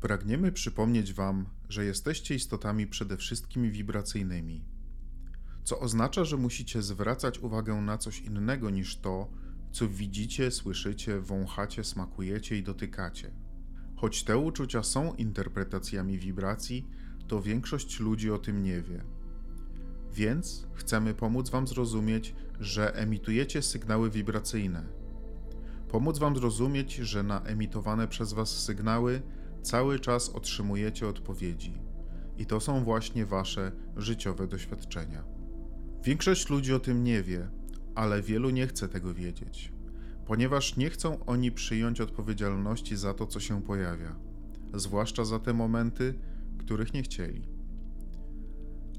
Pragniemy przypomnieć Wam, że jesteście istotami przede wszystkim wibracyjnymi, co oznacza, że musicie zwracać uwagę na coś innego niż to, co widzicie, słyszycie, wąchacie, smakujecie i dotykacie. Choć te uczucia są interpretacjami wibracji, to większość ludzi o tym nie wie. Więc chcemy pomóc Wam zrozumieć, że emitujecie sygnały wibracyjne. Pomóc Wam zrozumieć, że na emitowane przez Was sygnały cały czas otrzymujecie odpowiedzi. I to są właśnie Wasze życiowe doświadczenia. Większość ludzi o tym nie wie, ale wielu nie chce tego wiedzieć, ponieważ nie chcą oni przyjąć odpowiedzialności za to, co się pojawia, zwłaszcza za te momenty, których nie chcieli.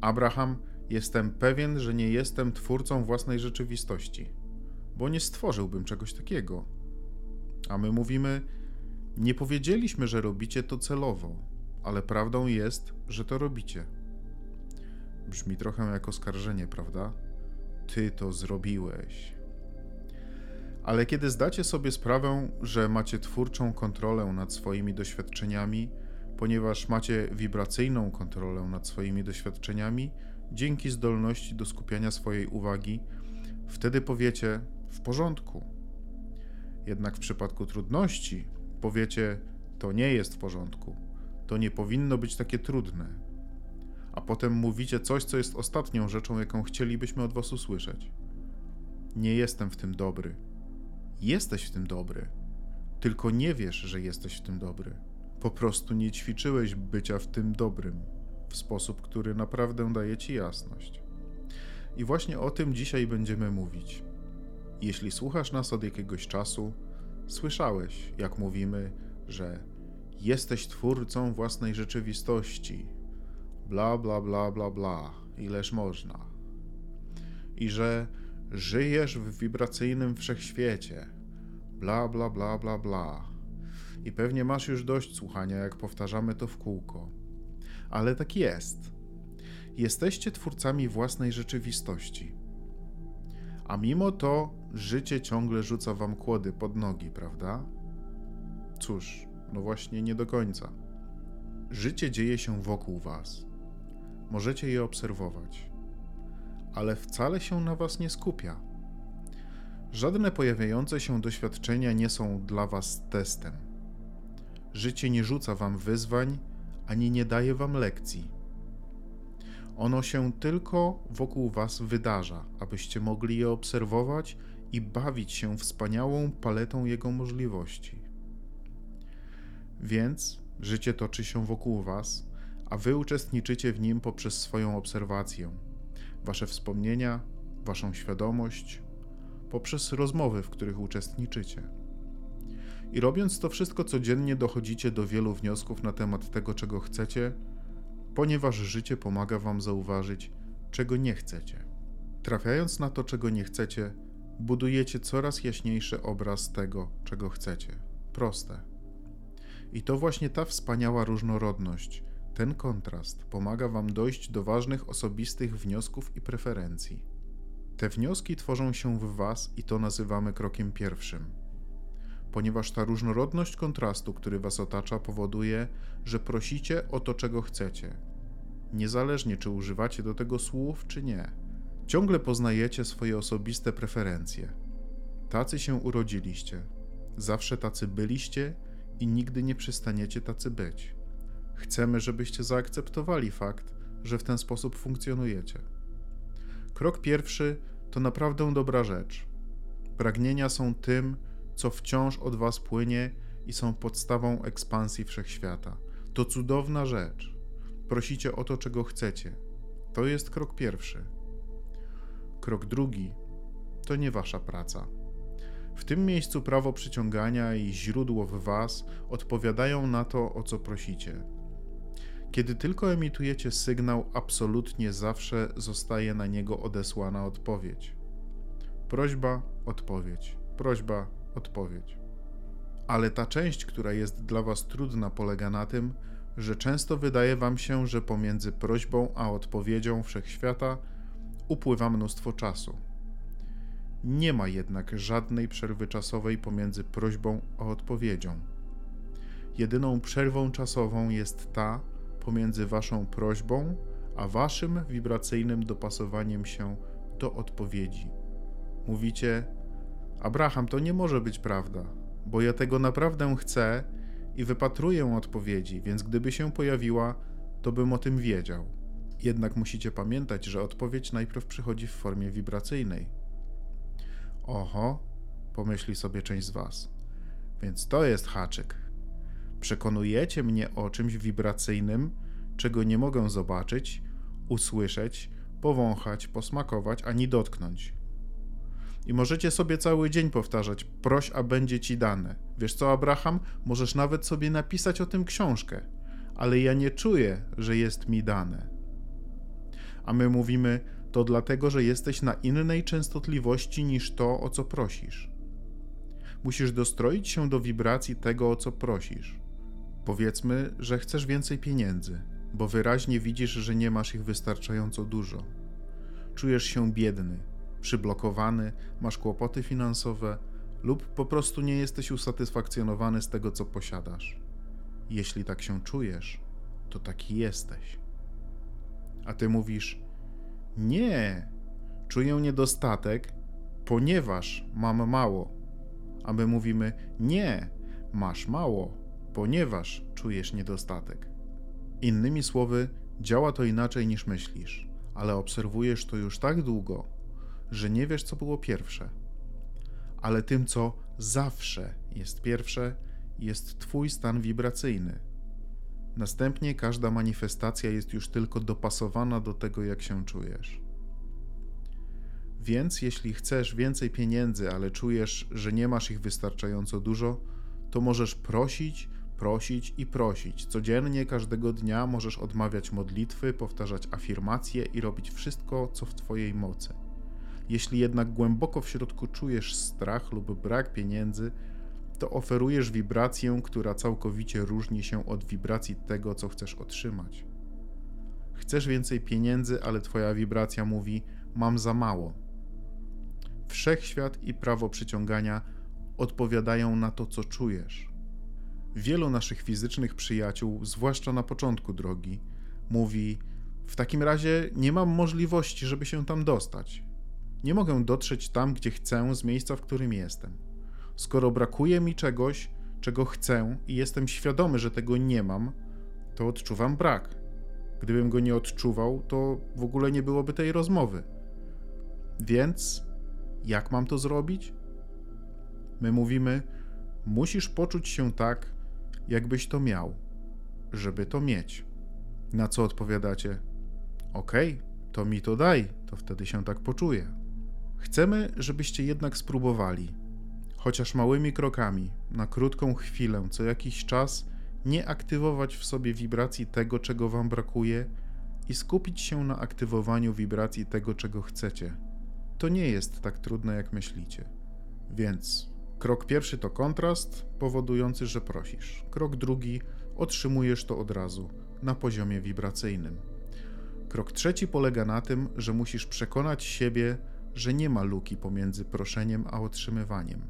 Abraham, jestem pewien, że nie jestem twórcą własnej rzeczywistości, bo nie stworzyłbym czegoś takiego. A my mówimy, nie powiedzieliśmy, że robicie to celowo, ale prawdą jest, że to robicie. Brzmi trochę jak oskarżenie, prawda? Ty to zrobiłeś. Ale kiedy zdacie sobie sprawę, że macie twórczą kontrolę nad swoimi doświadczeniami, ponieważ macie wibracyjną kontrolę nad swoimi doświadczeniami, dzięki zdolności do skupiania swojej uwagi, wtedy powiecie w porządku. Jednak w przypadku trudności powiecie to nie jest w porządku, to nie powinno być takie trudne. A potem mówicie coś, co jest ostatnią rzeczą, jaką chcielibyśmy od was usłyszeć. Nie jestem w tym dobry. Jesteś w tym dobry, tylko nie wiesz, że jesteś w tym dobry. Po prostu nie ćwiczyłeś bycia w tym dobrym w sposób, który naprawdę daje ci jasność. I właśnie o tym dzisiaj będziemy mówić. Jeśli słuchasz nas od jakiegoś czasu, słyszałeś, jak mówimy, że jesteś twórcą własnej rzeczywistości. Bla, bla, bla, bla, bla, ileż można. I że żyjesz w wibracyjnym wszechświecie. Bla, bla, bla, bla, bla. I pewnie masz już dość słuchania, jak powtarzamy to w kółko. Ale tak jest. Jesteście twórcami własnej rzeczywistości. A mimo to życie ciągle rzuca wam kłody pod nogi, prawda? Cóż, no właśnie nie do końca. Życie dzieje się wokół was. Możecie je obserwować, ale wcale się na was nie skupia. Żadne pojawiające się doświadczenia nie są dla was testem. Życie nie rzuca wam wyzwań ani nie daje wam lekcji. Ono się tylko wokół was wydarza, abyście mogli je obserwować i bawić się wspaniałą paletą jego możliwości. Więc życie toczy się wokół was, a wy uczestniczycie w nim poprzez swoją obserwację, wasze wspomnienia, waszą świadomość, poprzez rozmowy, w których uczestniczycie. I robiąc to wszystko codziennie, dochodzicie do wielu wniosków na temat tego, czego chcecie, ponieważ życie pomaga wam zauważyć, czego nie chcecie. Trafiając na to, czego nie chcecie, budujecie coraz jaśniejszy obraz tego, czego chcecie. Proste. I to właśnie ta wspaniała różnorodność, ten kontrast pomaga Wam dojść do ważnych osobistych wniosków i preferencji. Te wnioski tworzą się w Was i to nazywamy krokiem pierwszym. Ponieważ ta różnorodność kontrastu, który Was otacza, powoduje, że prosicie o to, czego chcecie. Niezależnie, czy używacie do tego słów, czy nie. Ciągle poznajecie swoje osobiste preferencje. Tacy się urodziliście, zawsze tacy byliście i nigdy nie przestaniecie tacy być. Chcemy, żebyście zaakceptowali fakt, że w ten sposób funkcjonujecie. Krok pierwszy to naprawdę dobra rzecz. Pragnienia są tym, co wciąż od Was płynie i są podstawą ekspansji wszechświata. To cudowna rzecz. Prosicie o to, czego chcecie. To jest krok pierwszy. Krok drugi to nie Wasza praca. W tym miejscu prawo przyciągania i źródło w Was odpowiadają na to, o co prosicie. Kiedy tylko emitujecie sygnał, absolutnie zawsze zostaje na niego odesłana odpowiedź. Prośba, odpowiedź, prośba, odpowiedź. Ale ta część, która jest dla Was trudna, polega na tym, że często wydaje Wam się, że pomiędzy prośbą a odpowiedzią wszechświata upływa mnóstwo czasu. Nie ma jednak żadnej przerwy czasowej pomiędzy prośbą a odpowiedzią. Jedyną przerwą czasową jest ta pomiędzy waszą prośbą a waszym wibracyjnym dopasowaniem się do odpowiedzi. Mówicie: Abraham, to nie może być prawda, bo ja tego naprawdę chcę i wypatruję odpowiedzi, więc gdyby się pojawiła, to bym o tym wiedział. Jednak musicie pamiętać, że odpowiedź najpierw przychodzi w formie wibracyjnej. Oho, pomyśli sobie część z Was. Więc to jest haczyk. Przekonujecie mnie o czymś wibracyjnym, czego nie mogę zobaczyć, usłyszeć, powąchać, posmakować ani dotknąć. I możecie sobie cały dzień powtarzać: proś, a będzie ci dane. Wiesz co, Abraham? Możesz nawet sobie napisać o tym książkę, ale ja nie czuję, że jest mi dane. A my mówimy: to dlatego, że jesteś na innej częstotliwości niż to, o co prosisz. Musisz dostroić się do wibracji tego, o co prosisz. Powiedzmy, że chcesz więcej pieniędzy, bo wyraźnie widzisz, że nie masz ich wystarczająco dużo. Czujesz się biedny, przyblokowany, masz kłopoty finansowe lub po prostu nie jesteś usatysfakcjonowany z tego, co posiadasz. Jeśli tak się czujesz, to taki jesteś. A ty mówisz: Nie, czuję niedostatek, ponieważ mam mało. A my mówimy: Nie, masz mało, ponieważ czujesz niedostatek. Innymi słowy, działa to inaczej niż myślisz, ale obserwujesz to już tak długo, że nie wiesz, co było pierwsze. Ale tym, co zawsze jest pierwsze, jest Twój stan wibracyjny. Następnie każda manifestacja jest już tylko dopasowana do tego, jak się czujesz. Więc jeśli chcesz więcej pieniędzy, ale czujesz, że nie masz ich wystarczająco dużo, to możesz prosić, prosić i prosić. Codziennie, każdego dnia możesz odmawiać modlitwy, powtarzać afirmacje i robić wszystko, co w Twojej mocy. Jeśli jednak głęboko w środku czujesz strach lub brak pieniędzy, to oferujesz wibrację, która całkowicie różni się od wibracji tego, co chcesz otrzymać. Chcesz więcej pieniędzy, ale Twoja wibracja mówi: Mam za mało. Wszechświat i prawo przyciągania odpowiadają na to, co czujesz. Wielu naszych fizycznych przyjaciół, zwłaszcza na początku drogi, mówi: W takim razie nie mam możliwości, żeby się tam dostać. Nie mogę dotrzeć tam, gdzie chcę, z miejsca, w którym jestem. Skoro brakuje mi czegoś, czego chcę i jestem świadomy, że tego nie mam, to odczuwam brak. Gdybym go nie odczuwał, to w ogóle nie byłoby tej rozmowy. Więc jak mam to zrobić? My mówimy: musisz poczuć się tak, jakbyś to miał, żeby to mieć. Na co odpowiadacie? Okej, okay, to mi to daj, to wtedy się tak poczuję. Chcemy, żebyście jednak spróbowali, chociaż małymi krokami, na krótką chwilę, co jakiś czas, nie aktywować w sobie wibracji tego, czego Wam brakuje i skupić się na aktywowaniu wibracji tego, czego chcecie. To nie jest tak trudne, jak myślicie. Więc krok pierwszy to kontrast, powodujący, że prosisz. Krok drugi otrzymujesz to od razu, na poziomie wibracyjnym. Krok trzeci polega na tym, że musisz przekonać siebie, że nie ma luki pomiędzy proszeniem a otrzymywaniem.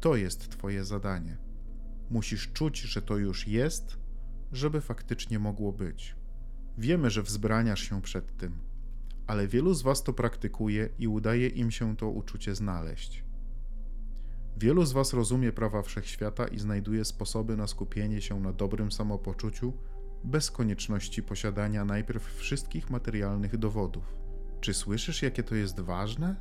To jest Twoje zadanie. Musisz czuć, że to już jest, żeby faktycznie mogło być. Wiemy, że wzbraniasz się przed tym, ale wielu z Was to praktykuje i udaje im się to uczucie znaleźć. Wielu z Was rozumie prawa wszechświata i znajduje sposoby na skupienie się na dobrym samopoczuciu bez konieczności posiadania najpierw wszystkich materialnych dowodów. Czy słyszysz, jakie to jest ważne?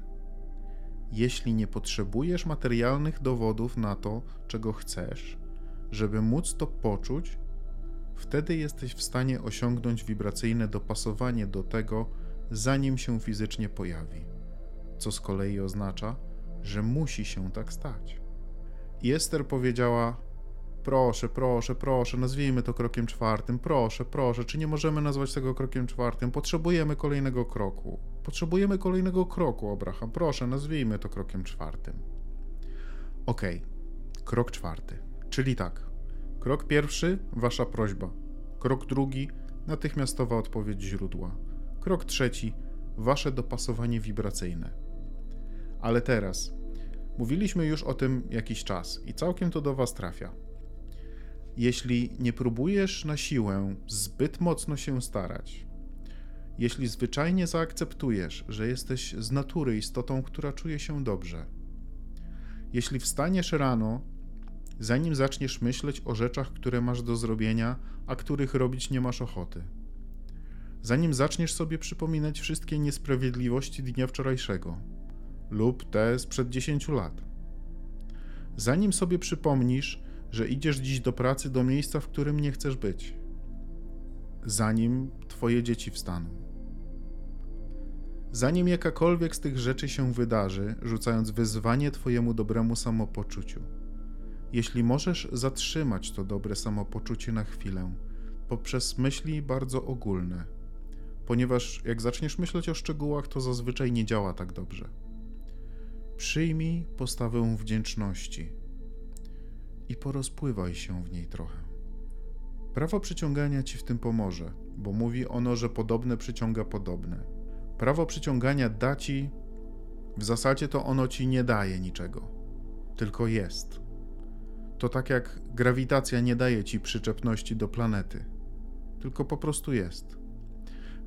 Jeśli nie potrzebujesz materialnych dowodów na to, czego chcesz, żeby móc to poczuć, wtedy jesteś w stanie osiągnąć wibracyjne dopasowanie do tego, zanim się fizycznie pojawi, co z kolei oznacza, że musi się tak stać. I Ester powiedziała: Proszę, proszę, proszę, nazwijmy to krokiem czwartym. Proszę, proszę, czy nie możemy nazwać tego krokiem czwartym? Potrzebujemy kolejnego kroku. Potrzebujemy kolejnego kroku, Abraham. Proszę, nazwijmy to krokiem czwartym. Ok, krok czwarty. Czyli tak. Krok pierwszy wasza prośba. Krok drugi natychmiastowa odpowiedź źródła. Krok trzeci wasze dopasowanie wibracyjne. Ale teraz mówiliśmy już o tym jakiś czas i całkiem to do was trafia Jeśli nie próbujesz na siłę zbyt mocno się starać, jeśli zwyczajnie zaakceptujesz, że jesteś z natury istotą, która czuje się dobrze, jeśli wstaniesz rano, zanim zaczniesz myśleć o rzeczach, które masz do zrobienia, a których robić nie masz ochoty, zanim zaczniesz sobie przypominać wszystkie niesprawiedliwości dnia wczorajszego lub te sprzed 10 lat, zanim sobie przypomnisz, że idziesz dziś do pracy, do miejsca, w którym nie chcesz być, zanim twoje dzieci wstaną. Zanim jakakolwiek z tych rzeczy się wydarzy, rzucając wyzwanie Twojemu dobremu samopoczuciu, jeśli możesz zatrzymać to dobre samopoczucie na chwilę poprzez myśli bardzo ogólne, ponieważ jak zaczniesz myśleć o szczegółach, to zazwyczaj nie działa tak dobrze. Przyjmij postawę wdzięczności i porozpływaj się w niej trochę. Prawo przyciągania ci w tym pomoże, bo mówi ono, że podobne przyciąga podobne. Prawo przyciągania da ci, w zasadzie to ono ci nie daje niczego, tylko jest. To tak jak grawitacja nie daje ci przyczepności do planety, tylko po prostu jest.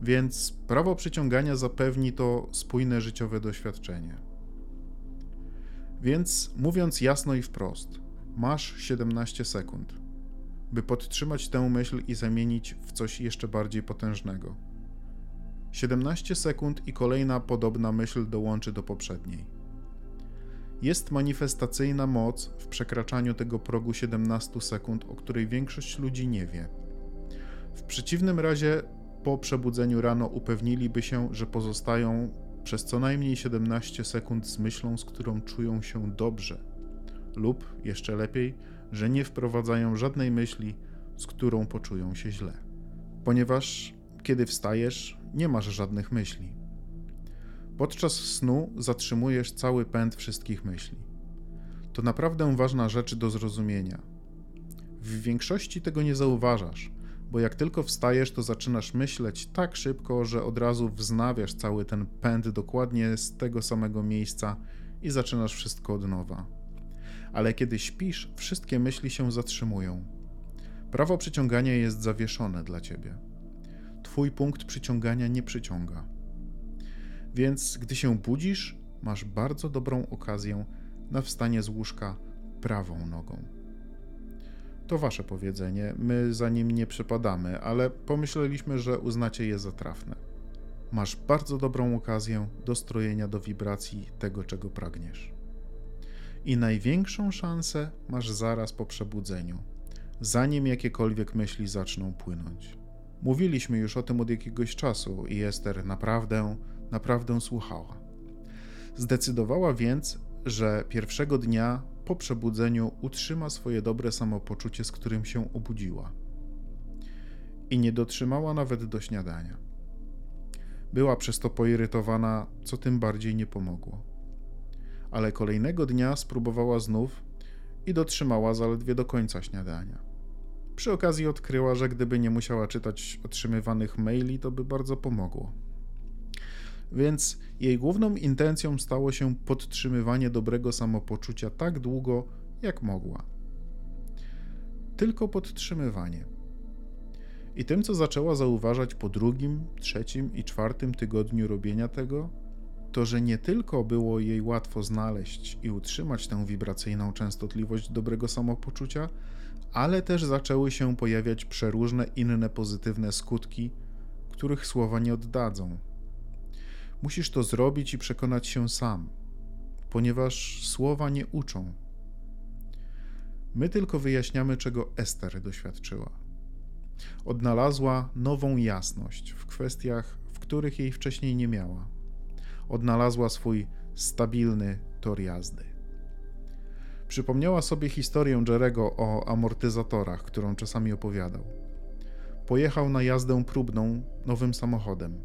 Więc prawo przyciągania zapewni to spójne życiowe doświadczenie. Więc mówiąc jasno i wprost, masz 17 sekund, by podtrzymać tę myśl i zamienić w coś jeszcze bardziej potężnego. 17 sekund i kolejna podobna myśl dołączy do poprzedniej. Jest manifestacyjna moc w przekraczaniu tego progu 17 sekund, o której większość ludzi nie wie. W przeciwnym razie, po przebudzeniu rano upewniliby się, że pozostają przez co najmniej 17 sekund z myślą, z którą czują się dobrze, lub jeszcze lepiej, że nie wprowadzają żadnej myśli, z którą poczują się źle. Ponieważ kiedy wstajesz, nie masz żadnych myśli. Podczas snu zatrzymujesz cały pęd wszystkich myśli. To naprawdę ważna rzecz do zrozumienia. W większości tego nie zauważasz, bo jak tylko wstajesz, to zaczynasz myśleć tak szybko, że od razu wznawiasz cały ten pęd dokładnie z tego samego miejsca i zaczynasz wszystko od nowa. Ale kiedy śpisz, wszystkie myśli się zatrzymują. Prawo przyciągania jest zawieszone dla ciebie. Twój punkt przyciągania nie przyciąga. Więc gdy się budzisz, masz bardzo dobrą okazję na wstanie z łóżka prawą nogą. To wasze powiedzenie, my za nim nie przypadamy, ale pomyśleliśmy, że uznacie je za trafne. Masz bardzo dobrą okazję do strojenia do wibracji tego, czego pragniesz. I największą szansę masz zaraz po przebudzeniu, zanim jakiekolwiek myśli zaczną płynąć. Mówiliśmy już o tym od jakiegoś czasu i Ester naprawdę, naprawdę słuchała. Zdecydowała więc, że pierwszego dnia po przebudzeniu utrzyma swoje dobre samopoczucie, z którym się obudziła. I nie dotrzymała nawet do śniadania. Była przez to poirytowana, co tym bardziej nie pomogło. Ale kolejnego dnia spróbowała znów i dotrzymała zaledwie do końca śniadania. Przy okazji odkryła, że gdyby nie musiała czytać otrzymywanych maili, to by bardzo pomogło więc jej główną intencją stało się podtrzymywanie dobrego samopoczucia tak długo, jak mogła. Tylko podtrzymywanie. I tym, co zaczęła zauważać po drugim, trzecim i czwartym tygodniu robienia tego, to, że nie tylko było jej łatwo znaleźć i utrzymać tę wibracyjną częstotliwość dobrego samopoczucia, ale też zaczęły się pojawiać przeróżne inne pozytywne skutki, których słowa nie oddadzą. Musisz to zrobić i przekonać się sam, ponieważ słowa nie uczą. My tylko wyjaśniamy, czego Ester doświadczyła. Odnalazła nową jasność w kwestiach, w których jej wcześniej nie miała. Odnalazła swój stabilny tor jazdy. Przypomniała sobie historię Jerego o amortyzatorach, którą czasami opowiadał. Pojechał na jazdę próbną nowym samochodem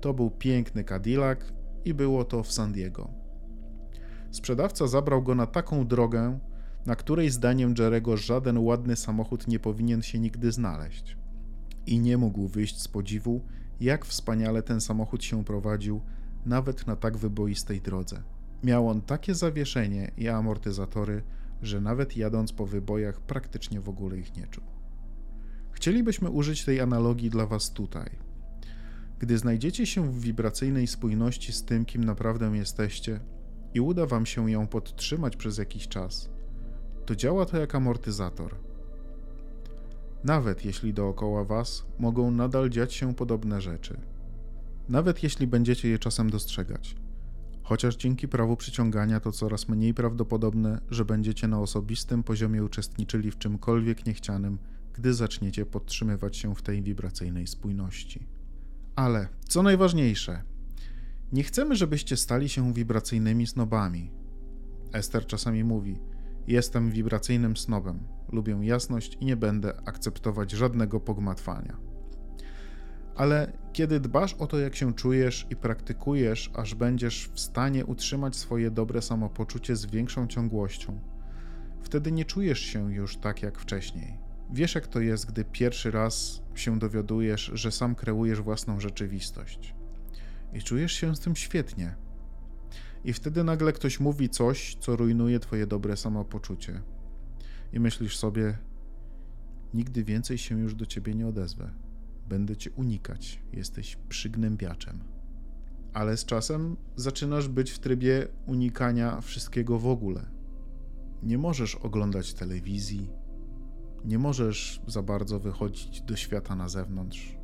to był piękny Cadillac i było to w San Diego. Sprzedawca zabrał go na taką drogę, na której zdaniem Jerego żaden ładny samochód nie powinien się nigdy znaleźć. I nie mógł wyjść z podziwu, jak wspaniale ten samochód się prowadził, nawet na tak wyboistej drodze. Miał on takie zawieszenie i amortyzatory, że nawet jadąc po wybojach praktycznie w ogóle ich nie czuł. Chcielibyśmy użyć tej analogii dla Was tutaj. Gdy znajdziecie się w wibracyjnej spójności z tym, kim naprawdę jesteście, i uda Wam się ją podtrzymać przez jakiś czas, to działa to jak amortyzator. Nawet jeśli dookoła Was mogą nadal dziać się podobne rzeczy, nawet jeśli będziecie je czasem dostrzegać, chociaż dzięki prawu przyciągania to coraz mniej prawdopodobne, że będziecie na osobistym poziomie uczestniczyli w czymkolwiek niechcianym, gdy zaczniecie podtrzymywać się w tej wibracyjnej spójności. Ale co najważniejsze, nie chcemy, żebyście stali się wibracyjnymi snobami. Ester czasami mówi: Jestem wibracyjnym snobem, lubię jasność i nie będę akceptować żadnego pogmatwania. Ale kiedy dbasz o to, jak się czujesz i praktykujesz, aż będziesz w stanie utrzymać swoje dobre samopoczucie z większą ciągłością, wtedy nie czujesz się już tak jak wcześniej. Wiesz, jak to jest, gdy pierwszy raz się dowiadujesz, że sam kreujesz własną rzeczywistość. I czujesz się z tym świetnie. I wtedy nagle ktoś mówi coś, co rujnuje twoje dobre samopoczucie. I myślisz sobie, nigdy więcej się już do ciebie nie odezwę. Będę cię unikać, jesteś przygnębiaczem. Ale z czasem zaczynasz być w trybie unikania wszystkiego w ogóle. Nie możesz oglądać telewizji, nie możesz za bardzo wychodzić do świata na zewnątrz.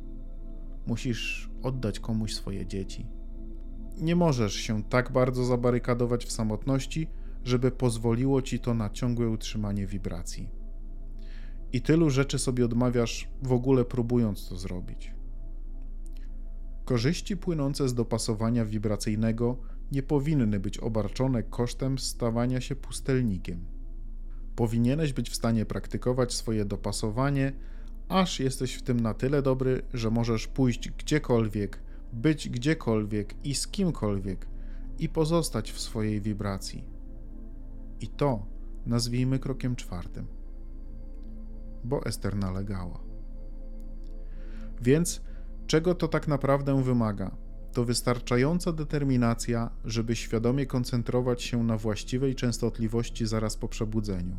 Musisz oddać komuś swoje dzieci. Nie możesz się tak bardzo zabarykadować w samotności, żeby pozwoliło ci to na ciągłe utrzymanie wibracji. I tylu rzeczy sobie odmawiasz, w ogóle próbując to zrobić. Korzyści płynące z dopasowania wibracyjnego nie powinny być obarczone kosztem stawania się pustelnikiem. Powinieneś być w stanie praktykować swoje dopasowanie, aż jesteś w tym na tyle dobry, że możesz pójść gdziekolwiek, być gdziekolwiek i z kimkolwiek i pozostać w swojej wibracji. I to nazwijmy krokiem czwartym. Bo Ester nalegała. Więc czego to tak naprawdę wymaga? To wystarczająca determinacja, żeby świadomie koncentrować się na właściwej częstotliwości zaraz po przebudzeniu.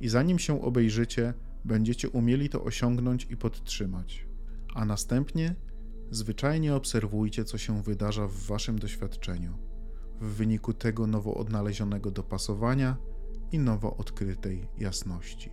I zanim się obejrzycie, będziecie umieli to osiągnąć i podtrzymać. A następnie zwyczajnie obserwujcie, co się wydarza w waszym doświadczeniu w wyniku tego nowo odnalezionego dopasowania i nowo odkrytej jasności.